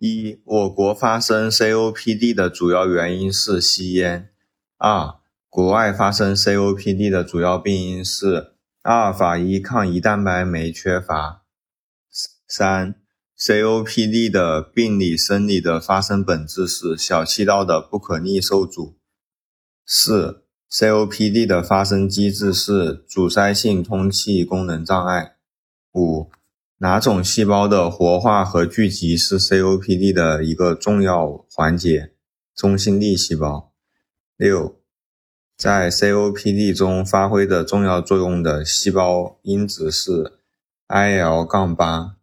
一、我国发生 COPD 的主要原因是吸烟。二、国外发生 COPD 的主要病因是阿尔法一抗胰蛋白酶缺乏。三、COPD 的病理生理的发生本质是小气道的不可逆受阻。四、COPD 的发生机制是阻塞性通气功能障碍。五。哪种细胞的活化和聚集是 COPD 的一个重要环节？中心粒细胞。六，在 COPD 中发挥的重要作用的细胞因子是 IL- 杠八。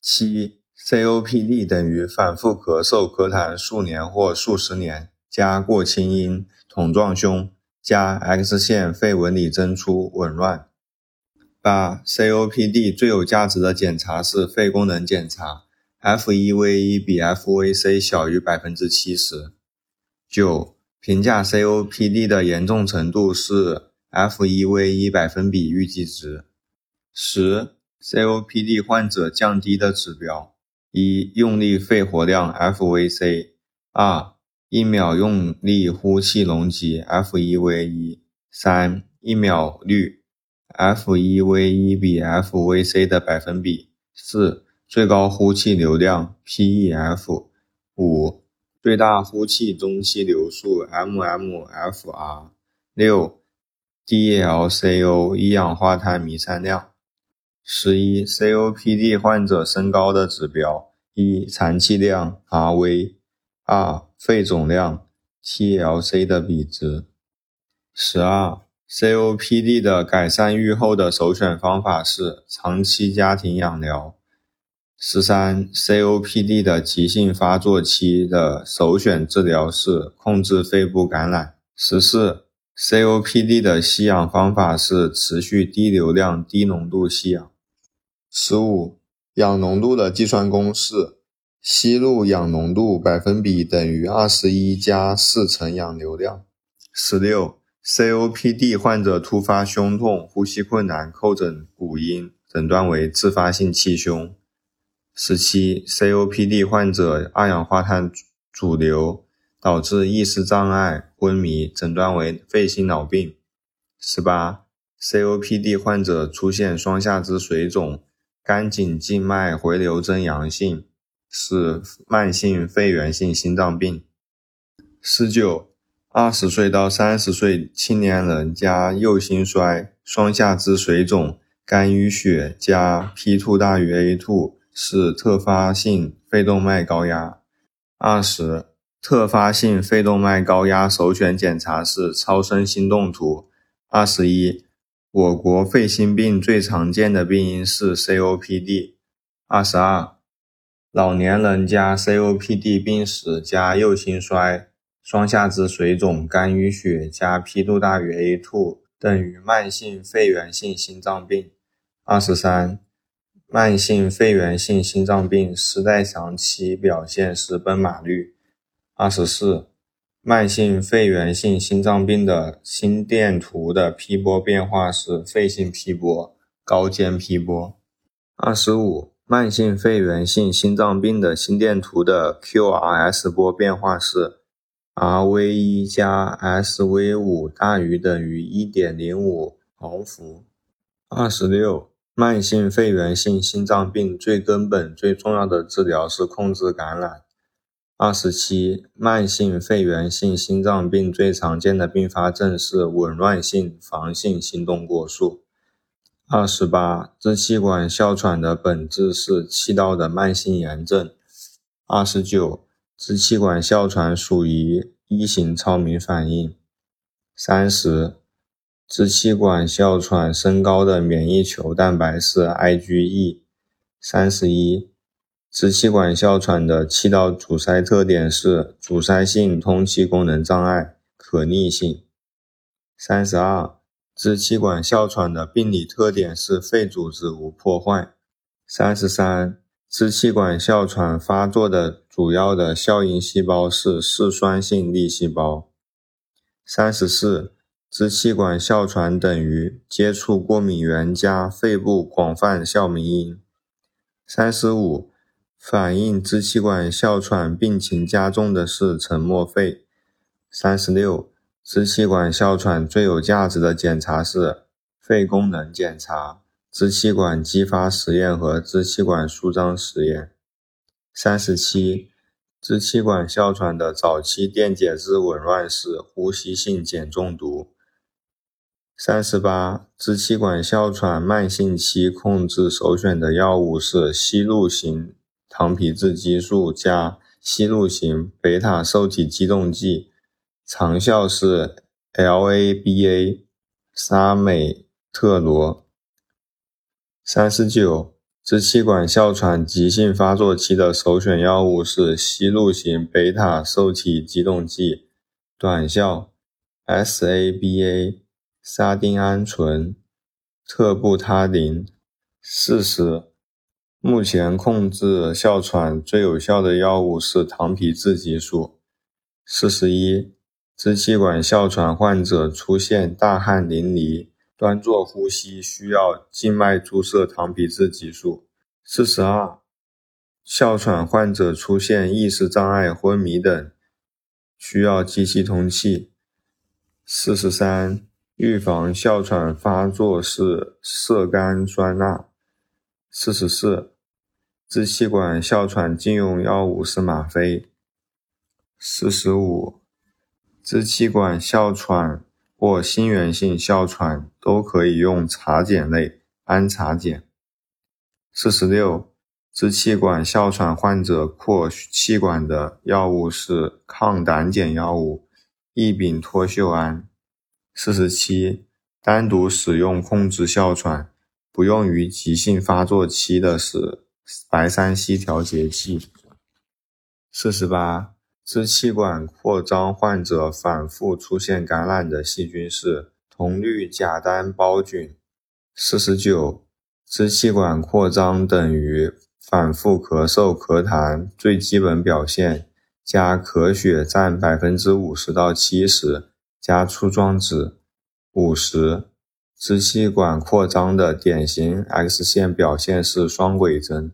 七，COPD 等于反复咳嗽咳痰数年或数十年，加过清音、筒状胸，加 X 线肺纹理增粗紊乱。八、COPD 最有价值的检查是肺功能检查，FEV1 比 FVC 小于百分之七十。九、评价 COPD 的严重程度是 FEV1 百分比预计值。十、COPD 患者降低的指标：一、用力肺活量 FVC；二、一秒用力呼气容积 FEV1；三、一秒率。FEV1 比 FVC 的百分比。四、最高呼气流量 PEF。五、最大呼气中期流速 MMFR。六、DLCO 一氧化碳弥散量。十一、COPD 患者升高的指标：一、残气量 RV；二、肺总量 TLC 的比值。十二。COPD 的改善预后的首选方法是长期家庭养疗。十三，COPD 的急性发作期的首选治疗是控制肺部感染。十四，COPD 的吸氧方法是持续低流量、低浓度吸氧。十五，氧浓度的计算公式：吸入氧浓度百分比等于二十一加四乘氧流量。十六。COPD 患者突发胸痛、呼吸困难、叩诊鼓音，诊断为自发性气胸。十七，COPD 患者二氧化碳主流导致意识障碍、昏迷，诊断为肺性脑病。十八，COPD 患者出现双下肢水肿、肝颈静脉回流增阳性，是慢性肺源性心脏病。十九。二十岁到三十岁青年人加右心衰、双下肢水肿、肝淤血加 P2 大于 A2 是特发性肺动脉高压。二十，特发性肺动脉高压首选检查是超声心动图。二十一，我国肺心病最常见的病因是 COPD。二十二，老年人加 COPD 病史加右心衰。双下肢水肿、肝淤血加 P 度大于 A two 等于慢性肺源性心脏病。二十三，慢性肺源性心脏病失代偿期表现是奔马率。二十四，慢性肺源性心脏病的心电图的 P 波变化是肺性 P 波、高尖 P 波。二十五，慢性肺源性心脏病的心电图的 QRS 波变化是。Rv 一加 Sv 五大于等于一点零五毫伏。二十六，慢性肺源性心脏病最根本、最重要的治疗是控制感染。二十七，慢性肺源性心脏病最常见的并发症是紊乱性房性心动过速。二十八，支气管哮喘的本质是气道的慢性炎症。二十九。支气管哮喘属于一型超敏反应。三十，支气管哮喘升高的免疫球蛋白是 IgE。三十一，支气管哮喘的气道阻塞特点是阻塞性通气功能障碍，可逆性。三十二，支气管哮喘的病理特点是肺组织无破坏。三十三。支气管哮喘发作的主要的效应细胞是嗜酸性粒细胞。三十四，支气管哮喘等于接触过敏源加肺部广泛哮鸣音。三十五，反映支气管哮喘病情加重的是沉默肺。三十六，支气管哮喘最有价值的检查是肺功能检查、支气管激发实验和支气管舒张实验。三十七，支气管哮喘的早期电解质紊乱是呼吸性碱中毒。三十八，支气管哮喘慢性期控制首选的药物是吸入型。糖皮质激素加吸入型贝塔受体激动剂，长效是 LABA、沙美特罗。三十九，支气管哮喘急性发作期的首选药物是吸入型贝塔受体激动剂，短效 SABA、沙丁胺醇、特布他林。四十。目前控制哮喘最有效的药物是糖皮质激素。四十一，支气管哮喘患者出现大汗淋漓、端坐呼吸，需要静脉注射糖皮质激素。四十二，哮喘患者出现意识障碍、昏迷等，需要机器通气。四十三，预防哮喘发作是色甘酸钠。四十四。支气管哮喘禁用药物是吗啡。四十五，支气管哮喘或心源性哮喘都可以用茶碱类氨茶碱。四十六，支气管哮喘患者扩气管的药物是抗胆碱药物异丙脱溴胺。四十七，单独使用控制哮喘，不用于急性发作期的是。白三烯调节剂。四十八，支气管扩张患者反复出现感染的细菌是铜绿假单胞菌。四十九，支气管扩张等于反复咳嗽咳痰，最基本表现加咳血占百分之五十到七十，加粗装纸。五十。支气管扩张的典型 X 线表现是双轨针。